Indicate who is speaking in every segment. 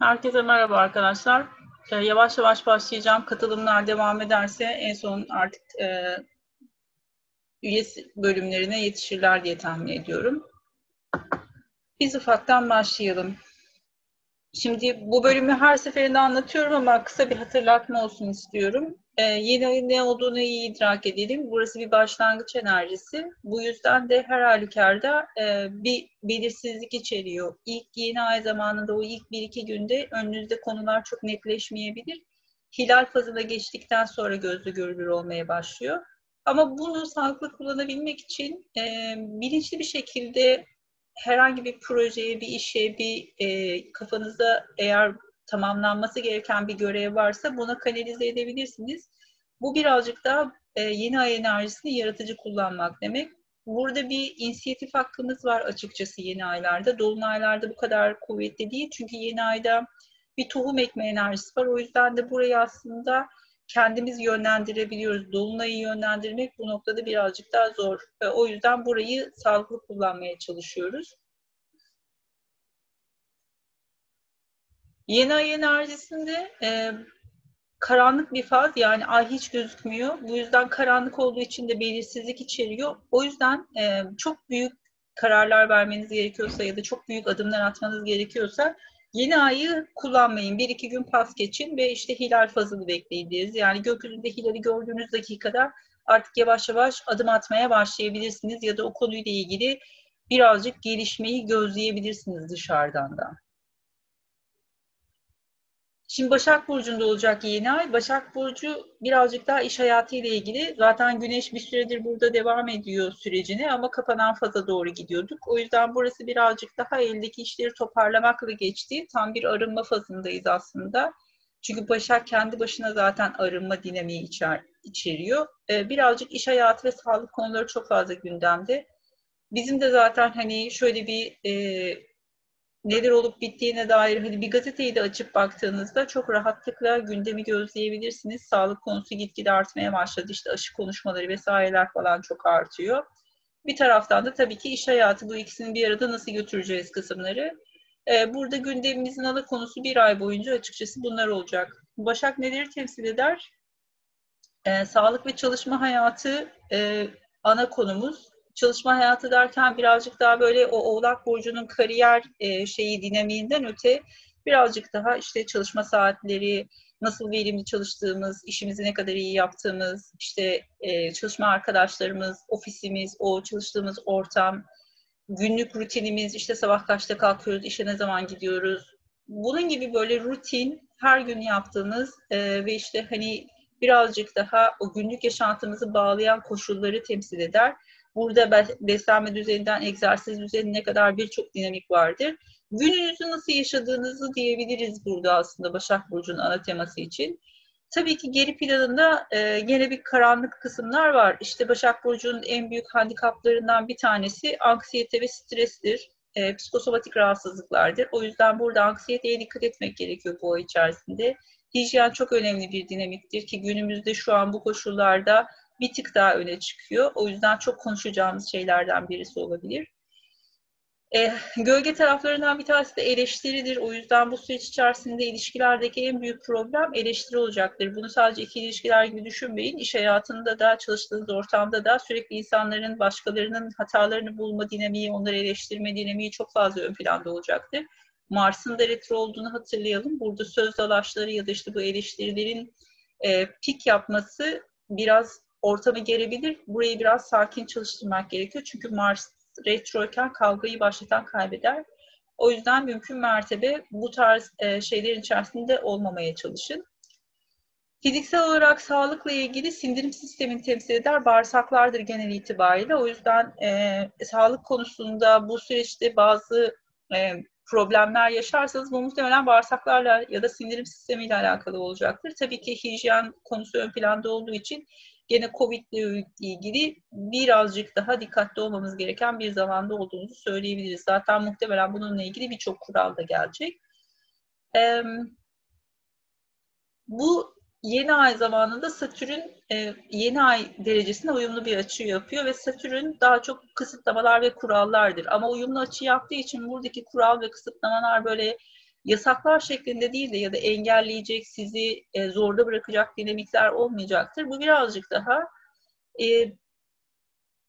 Speaker 1: Herkese merhaba arkadaşlar. Ee, yavaş yavaş başlayacağım. Katılımlar devam ederse en son artık e, üye bölümlerine yetişirler diye tahmin ediyorum. Biz ufaktan başlayalım. Şimdi bu bölümü her seferinde anlatıyorum ama kısa bir hatırlatma olsun istiyorum. Ee, yeni ne olduğunu iyi idrak edelim. Burası bir başlangıç enerjisi. Bu yüzden de her halükarda e, bir belirsizlik içeriyor. İlk yeni ay zamanında o ilk bir iki günde önünüzde konular çok netleşmeyebilir. Hilal fazına geçtikten sonra gözle görülür olmaya başlıyor. Ama bunu sağlıklı kullanabilmek için e, bilinçli bir şekilde herhangi bir projeye, bir işe, bir e, kafanızda eğer tamamlanması gereken bir görev varsa buna kanalize edebilirsiniz. Bu birazcık daha e, yeni ay enerjisini yaratıcı kullanmak demek. Burada bir inisiyatif hakkımız var açıkçası yeni aylarda. Dolunaylarda bu kadar kuvvetli değil. Çünkü yeni ayda bir tohum ekme enerjisi var. O yüzden de burayı aslında kendimiz yönlendirebiliyoruz. Dolunayı yönlendirmek bu noktada birazcık daha zor. O yüzden burayı sağlıklı kullanmaya çalışıyoruz. Yeni ay enerjisinde e, karanlık bir faz yani ay hiç gözükmüyor. Bu yüzden karanlık olduğu için de belirsizlik içeriyor. O yüzden e, çok büyük kararlar vermeniz gerekiyorsa ya da çok büyük adımlar atmanız gerekiyorsa yeni ayı kullanmayın. Bir iki gün pas geçin ve işte hilal fazını bekleyin deriz. Yani gökyüzünde hilali gördüğünüz dakikada artık yavaş yavaş adım atmaya başlayabilirsiniz ya da o konuyla ilgili birazcık gelişmeyi gözleyebilirsiniz dışarıdan da. Şimdi Başak Burcu'nda olacak yeni ay. Başak Burcu birazcık daha iş hayatı ile ilgili. Zaten Güneş bir süredir burada devam ediyor sürecini ama kapanan faza doğru gidiyorduk. O yüzden burası birazcık daha eldeki işleri toparlamakla geçti. Tam bir arınma fazındayız aslında. Çünkü Başak kendi başına zaten arınma dinamiği içer, içeriyor. Ee, birazcık iş hayatı ve sağlık konuları çok fazla gündemde. Bizim de zaten hani şöyle bir e, neler olup bittiğine dair hani bir gazeteyi de açıp baktığınızda çok rahatlıkla gündemi gözleyebilirsiniz. Sağlık konusu gitgide artmaya başladı. İşte aşı konuşmaları vesaireler falan çok artıyor. Bir taraftan da tabii ki iş hayatı bu ikisini bir arada nasıl götüreceğiz kısımları. Ee, burada gündemimizin ana konusu bir ay boyunca açıkçası bunlar olacak. Başak neleri temsil eder? Ee, sağlık ve çalışma hayatı e, ana konumuz çalışma hayatı derken birazcık daha böyle o Oğlak Burcu'nun kariyer e, şeyi dinamiğinden öte birazcık daha işte çalışma saatleri, nasıl verimli çalıştığımız, işimizi ne kadar iyi yaptığımız, işte e, çalışma arkadaşlarımız, ofisimiz, o çalıştığımız ortam, günlük rutinimiz, işte sabah kaçta kalkıyoruz, işe ne zaman gidiyoruz. Bunun gibi böyle rutin, her gün yaptığımız e, ve işte hani birazcık daha o günlük yaşantımızı bağlayan koşulları temsil eder. Burada beslenme düzeninden egzersiz düzenine kadar birçok dinamik vardır. Gününüzü nasıl yaşadığınızı diyebiliriz burada aslında Başak Burcu'nun ana teması için. Tabii ki geri planında e, gene bir karanlık kısımlar var. İşte Başak Burcu'nun en büyük handikaplarından bir tanesi anksiyete ve strestir. E, psikosomatik rahatsızlıklardır. O yüzden burada anksiyeteye dikkat etmek gerekiyor bu ay içerisinde. Hijyen çok önemli bir dinamiktir ki günümüzde şu an bu koşullarda bir tık daha öne çıkıyor. O yüzden çok konuşacağımız şeylerden birisi olabilir. E, gölge taraflarından bir tanesi de eleştiridir. O yüzden bu süreç içerisinde ilişkilerdeki en büyük problem eleştiri olacaktır. Bunu sadece iki ilişkiler gibi düşünmeyin. İş hayatında da, çalıştığınız ortamda da sürekli insanların, başkalarının hatalarını bulma dinamiği, onları eleştirme dinamiği çok fazla ön planda olacaktır. Mars'ın da retro olduğunu hatırlayalım. Burada söz dalaşları ya da işte bu eleştirilerin e, pik yapması biraz ortamı gerebilir. Burayı biraz sakin çalıştırmak gerekiyor. Çünkü Mars retroyken kavgayı başlatan kaybeder. O yüzden mümkün mertebe bu tarz e, şeylerin içerisinde olmamaya çalışın. Fiziksel olarak sağlıkla ilgili sindirim sistemini temsil eder bağırsaklardır genel itibariyle. O yüzden e, sağlık konusunda bu süreçte bazı e, problemler yaşarsanız bu muhtemelen bağırsaklarla ya da sindirim sistemiyle alakalı olacaktır. Tabii ki hijyen konusu ön planda olduğu için gene Covid ile ilgili birazcık daha dikkatli olmamız gereken bir zamanda olduğumuzu söyleyebiliriz. Zaten muhtemelen bununla ilgili birçok kural da gelecek. Bu yeni ay zamanında Satürn e, yeni ay derecesine uyumlu bir açı yapıyor ve Satürn daha çok kısıtlamalar ve kurallardır. Ama uyumlu açı yaptığı için buradaki kural ve kısıtlamalar böyle yasaklar şeklinde değil de ya da engelleyecek, sizi e, zorda bırakacak dinamikler olmayacaktır. Bu birazcık daha e,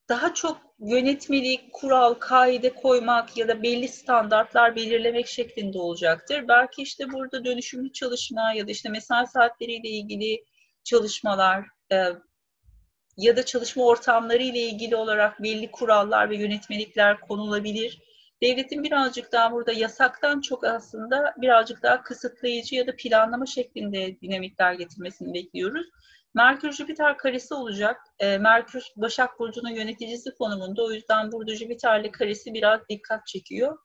Speaker 1: daha çok yönetmelik, kural, kaide koymak ya da belli standartlar belirlemek şeklinde olacaktır. Belki işte burada dönüşümlü çalışma ya da işte mesai saatleriyle ilgili çalışmalar e, ya da çalışma ortamları ile ilgili olarak belli kurallar ve yönetmelikler konulabilir. Devletin birazcık daha burada yasaktan çok aslında birazcık daha kısıtlayıcı ya da planlama şeklinde dinamikler getirmesini bekliyoruz. Merkür Jüpiter karesi olacak. E, Merkür Başak Burcu'nun yöneticisi konumunda. O yüzden burada Jüpiter'le karesi biraz dikkat çekiyor.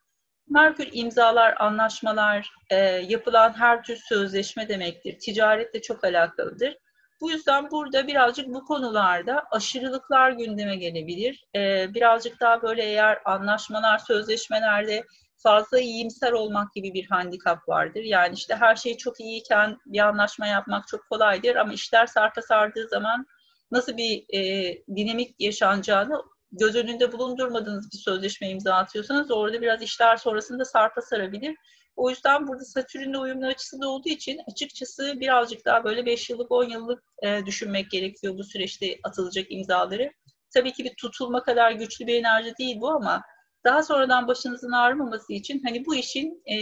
Speaker 1: Merkür imzalar, anlaşmalar, e, yapılan her tür sözleşme demektir. Ticaretle çok alakalıdır. Bu yüzden burada birazcık bu konularda aşırılıklar gündeme gelebilir. Ee, birazcık daha böyle eğer anlaşmalar, sözleşmelerde fazla iyimser olmak gibi bir handikap vardır. Yani işte her şey çok iyiyken bir anlaşma yapmak çok kolaydır ama işler sarpa sardığı zaman nasıl bir e, dinamik yaşanacağını göz önünde bulundurmadığınız bir sözleşme imza atıyorsanız orada biraz işler sonrasında sarpa sarabilir. O yüzden burada Satürn'le uyumlu açısı da olduğu için açıkçası birazcık daha böyle 5 yıllık 10 yıllık e, düşünmek gerekiyor bu süreçte atılacak imzaları. Tabii ki bir tutulma kadar güçlü bir enerji değil bu ama daha sonradan başınızın ağrımaması için hani bu işin e,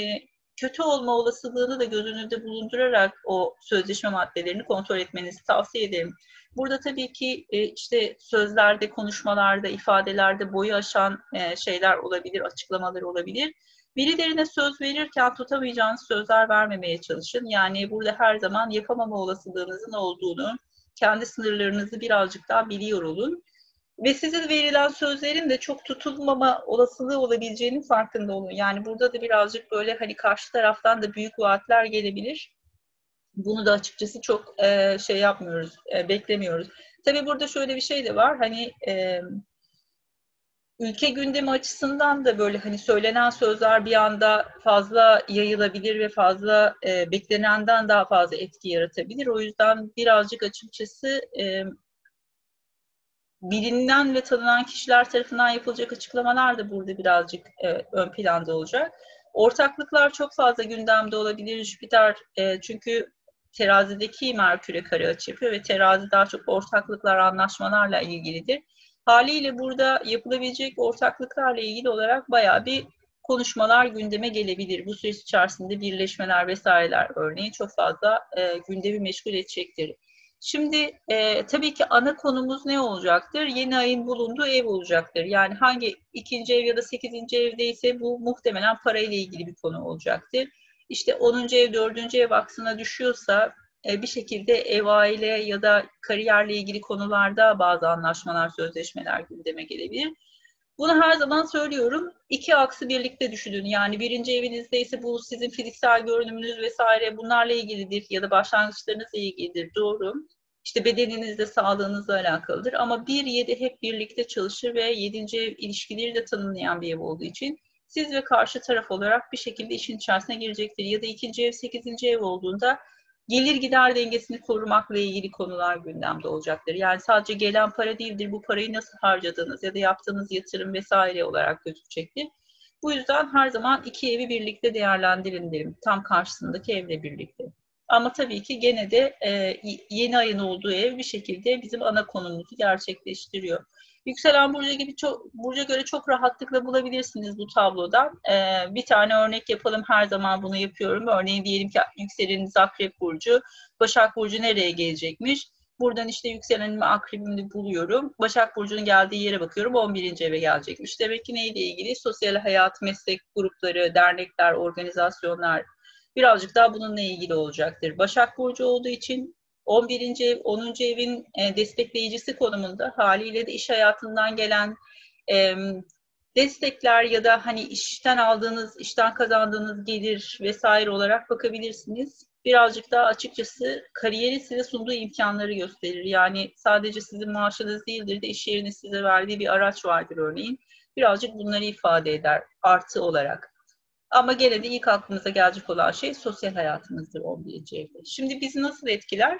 Speaker 1: kötü olma olasılığını da göz önünde bulundurarak o sözleşme maddelerini kontrol etmenizi tavsiye ederim. Burada tabii ki e, işte sözlerde, konuşmalarda, ifadelerde boyu aşan e, şeyler olabilir, açıklamalar olabilir. Birilerine söz verirken tutamayacağınız sözler vermemeye çalışın. Yani burada her zaman yapamama olasılığınızın olduğunu, kendi sınırlarınızı birazcık daha biliyor olun. Ve size verilen sözlerin de çok tutulmama olasılığı olabileceğinin farkında olun. Yani burada da birazcık böyle hani karşı taraftan da büyük vaatler gelebilir. Bunu da açıkçası çok şey yapmıyoruz, beklemiyoruz. Tabii burada şöyle bir şey de var. Hani ülke gündemi açısından da böyle hani söylenen sözler bir anda fazla yayılabilir ve fazla e, beklenenden daha fazla etki yaratabilir. O yüzden birazcık açıkçası e, bilinen ve tanınan kişiler tarafından yapılacak açıklamalar da burada birazcık e, ön planda olacak. Ortaklıklar çok fazla gündemde olabilir. Jüpiter e, çünkü terazideki Merkür'e kare açı yapıyor ve terazi daha çok ortaklıklar, anlaşmalarla ilgilidir. Haliyle burada yapılabilecek ortaklıklarla ilgili olarak bayağı bir konuşmalar gündeme gelebilir. Bu süreç içerisinde birleşmeler vesaireler örneğin çok fazla e, gündemi meşgul edecektir. Şimdi e, tabii ki ana konumuz ne olacaktır? Yeni ayın bulunduğu ev olacaktır. Yani hangi ikinci ev ya da sekizinci evdeyse bu muhtemelen parayla ilgili bir konu olacaktır. İşte 10. ev, 4. ev aksına düşüyorsa bir şekilde ev, aile ya da kariyerle ilgili konularda bazı anlaşmalar, sözleşmeler gündeme gelebilir. Bunu her zaman söylüyorum. İki aksı birlikte düşünün. Yani birinci evinizde ise bu sizin fiziksel görünümünüz vesaire bunlarla ilgilidir ya da başlangıçlarınızla ilgilidir. Doğru. İşte bedeninizle, sağlığınızla alakalıdır. Ama bir yedi hep birlikte çalışır ve yedinci ev ilişkileri de tanımlayan bir ev olduğu için siz ve karşı taraf olarak bir şekilde işin içerisine girecektir. Ya da ikinci ev, sekizinci ev olduğunda gelir gider dengesini korumakla ilgili konular gündemde olacaktır. Yani sadece gelen para değildir, bu parayı nasıl harcadığınız ya da yaptığınız yatırım vesaire olarak gözükecektir. Bu yüzden her zaman iki evi birlikte değerlendirin derim. Tam karşısındaki evle birlikte. Ama tabii ki gene de e, yeni ayın olduğu ev bir şekilde bizim ana konumuzu gerçekleştiriyor. Yükselen burcu gibi çok burca göre çok rahatlıkla bulabilirsiniz bu tablodan. Ee, bir tane örnek yapalım. Her zaman bunu yapıyorum. Örneğin diyelim ki yükseleniniz Akrep burcu, Başak burcu nereye gelecekmiş? Buradan işte yükselenimi akrebimde buluyorum. Başak Burcu'nun geldiği yere bakıyorum. 11. eve gelecekmiş. Demek ki neyle ilgili? Sosyal hayat, meslek grupları, dernekler, organizasyonlar birazcık daha bununla ilgili olacaktır. Başak Burcu olduğu için 11. ev, 10. evin e, destekleyicisi konumunda haliyle de iş hayatından gelen e, destekler ya da hani işten aldığınız, işten kazandığınız gelir vesaire olarak bakabilirsiniz. Birazcık daha açıkçası kariyeri size sunduğu imkanları gösterir. Yani sadece sizin maaşınız değildir de iş yerinin size verdiği bir araç vardır örneğin. Birazcık bunları ifade eder artı olarak. Ama gene de ilk aklımıza gelecek olan şey sosyal hayatımızdır 11. evde. Şimdi bizi nasıl etkiler?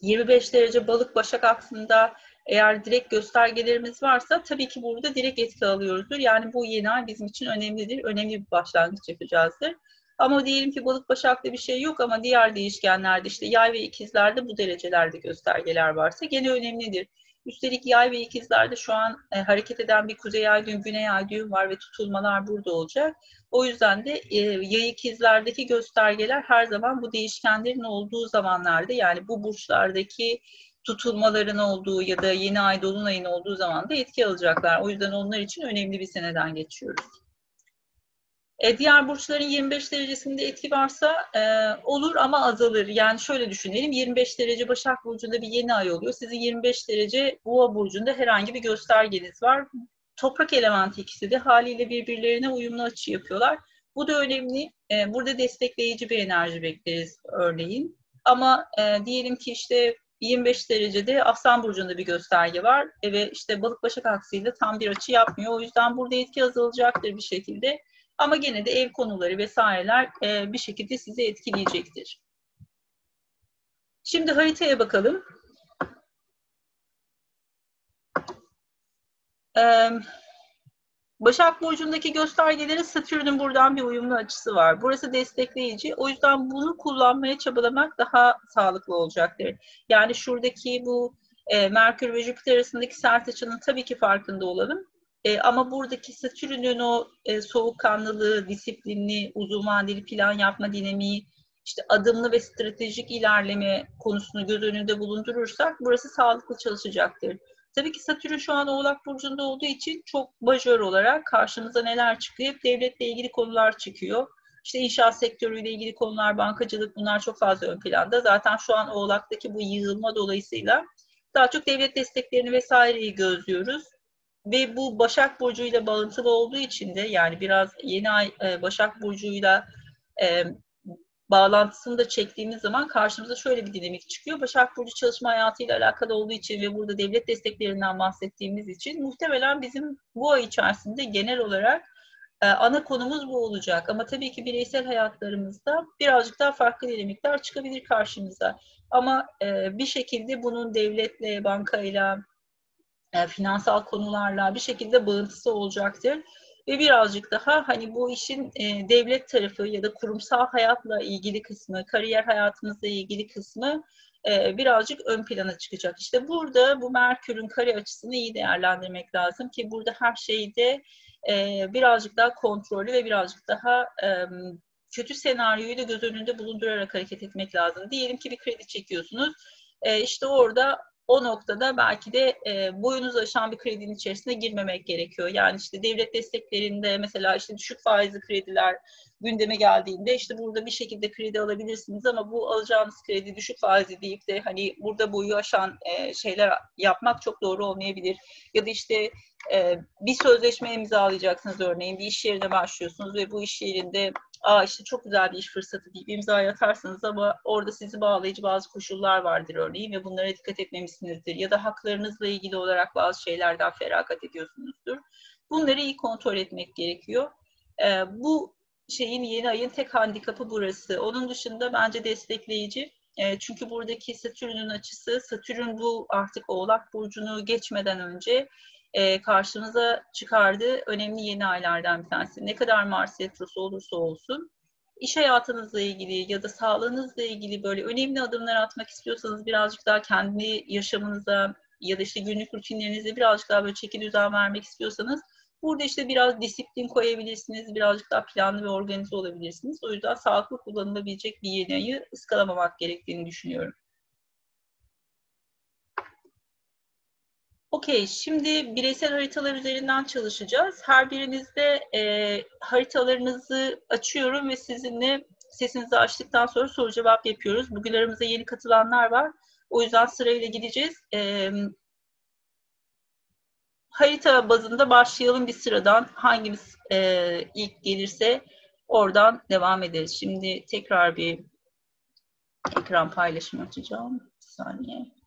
Speaker 1: 25 derece balık başak aksında eğer direkt göstergelerimiz varsa tabii ki burada direkt etki alıyoruzdur. Yani bu yeni ay bizim için önemlidir. Önemli bir başlangıç yapacağızdır. Ama diyelim ki balık başaklı bir şey yok ama diğer değişkenlerde işte yay ve ikizlerde bu derecelerde göstergeler varsa gene önemlidir. Üstelik yay ve ikizlerde şu an e, hareket eden bir kuzey ay düğüm, güney ay düğüm var ve tutulmalar burada olacak. O yüzden de e, yay ikizlerdeki göstergeler her zaman bu değişkenlerin olduğu zamanlarda yani bu burçlardaki tutulmaların olduğu ya da yeni ay dolunayın olduğu zaman da etki alacaklar. O yüzden onlar için önemli bir seneden geçiyoruz. E, diğer burçların 25 derecesinde etki varsa e, olur ama azalır. Yani şöyle düşünelim 25 derece Başak Burcu'nda bir yeni ay oluyor. Sizin 25 derece Boğa Burcu'nda herhangi bir göstergeniz var. Toprak elementi ikisi de haliyle birbirlerine uyumlu açı yapıyorlar. Bu da önemli. E, burada destekleyici bir enerji bekleriz örneğin. Ama e, diyelim ki işte 25 derecede Aslan Burcu'nda bir gösterge var ve işte Balık Başak aksıyla tam bir açı yapmıyor. O yüzden burada etki azalacaktır bir şekilde. Ama gene de ev konuları vesaireler e, bir şekilde sizi etkileyecektir. Şimdi haritaya bakalım. Ee, Başak Burcu'ndaki göstergeleri Satürn'ün buradan bir uyumlu açısı var. Burası destekleyici. O yüzden bunu kullanmaya çabalamak daha sağlıklı olacaktır. Yani şuradaki bu e, Merkür ve Jüpiter arasındaki sert açının tabii ki farkında olalım. E, ama buradaki Satürn'ün o e, soğukkanlılığı, disiplinli, uzun vadeli plan yapma dinamiği, işte adımlı ve stratejik ilerleme konusunu göz önünde bulundurursak burası sağlıklı çalışacaktır. Tabii ki Satürn şu an Oğlak Burcu'nda olduğu için çok majör olarak karşımıza neler çıkıyor? Hep devletle ilgili konular çıkıyor. İşte inşaat sektörüyle ilgili konular, bankacılık bunlar çok fazla ön planda. Zaten şu an Oğlak'taki bu yığılma dolayısıyla daha çok devlet desteklerini vesaireyi gözlüyoruz ve bu Başak Burcu ile bağıntılı olduğu için de yani biraz yeni ay e, Başak Burcu'yla e, bağlantısını da çektiğimiz zaman karşımıza şöyle bir dinamik çıkıyor. Başak Burcu çalışma hayatıyla alakalı olduğu için ve burada devlet desteklerinden bahsettiğimiz için muhtemelen bizim bu ay içerisinde genel olarak e, ana konumuz bu olacak. Ama tabii ki bireysel hayatlarımızda birazcık daha farklı dinamikler çıkabilir karşımıza. Ama e, bir şekilde bunun devletle, bankayla, finansal konularla bir şekilde bağıntısı olacaktır. Ve birazcık daha hani bu işin e, devlet tarafı ya da kurumsal hayatla ilgili kısmı, kariyer hayatımızla ilgili kısmı e, birazcık ön plana çıkacak. İşte burada bu Merkür'ün kare açısını iyi değerlendirmek lazım ki burada her şeyde e, birazcık daha kontrollü ve birazcık daha e, kötü senaryoyu da göz önünde bulundurarak hareket etmek lazım. Diyelim ki bir kredi çekiyorsunuz. E, işte orada o noktada belki de e, boyunuz aşan bir kredinin içerisine girmemek gerekiyor. Yani işte devlet desteklerinde mesela işte düşük faizli krediler gündeme geldiğinde işte burada bir şekilde kredi alabilirsiniz ama bu alacağınız kredi düşük faizli deyip de hani burada boyu aşan e, şeyler yapmak çok doğru olmayabilir. Ya da işte e, bir sözleşme imzalayacaksınız örneğin bir iş yerine başlıyorsunuz ve bu iş yerinde aa işte çok güzel bir iş fırsatı deyip imza atarsınız ama orada sizi bağlayıcı bazı koşullar vardır örneğin ve bunlara dikkat etmemişsinizdir. Ya da haklarınızla ilgili olarak bazı şeylerden feragat ediyorsunuzdur. Bunları iyi kontrol etmek gerekiyor. Ee, bu şeyin yeni ayın tek handikapı burası. Onun dışında bence destekleyici. E, çünkü buradaki Satürn'ün açısı, Satürn bu artık Oğlak Burcu'nu geçmeden önce e, karşınıza çıkardığı önemli yeni aylardan bir tanesi. Ne kadar Mars retrosu olursa olsun iş hayatınızla ilgili ya da sağlığınızla ilgili böyle önemli adımlar atmak istiyorsanız birazcık daha kendi yaşamınıza ya da işte günlük rutinlerinize birazcık daha böyle çeki düzen vermek istiyorsanız burada işte biraz disiplin koyabilirsiniz, birazcık daha planlı ve organize olabilirsiniz. O yüzden sağlıklı kullanılabilecek bir yeni ayı ıskalamamak gerektiğini düşünüyorum. Okey, şimdi bireysel haritalar üzerinden çalışacağız. Her birinizde e, haritalarınızı açıyorum ve sizinle sesinizi açtıktan sonra soru cevap yapıyoruz. Bugün aramızda yeni katılanlar var. O yüzden sırayla gideceğiz. E, harita bazında başlayalım bir sıradan. Hangimiz e, ilk gelirse oradan devam ederiz. Şimdi tekrar bir ekran paylaşımı açacağım. Bir saniye.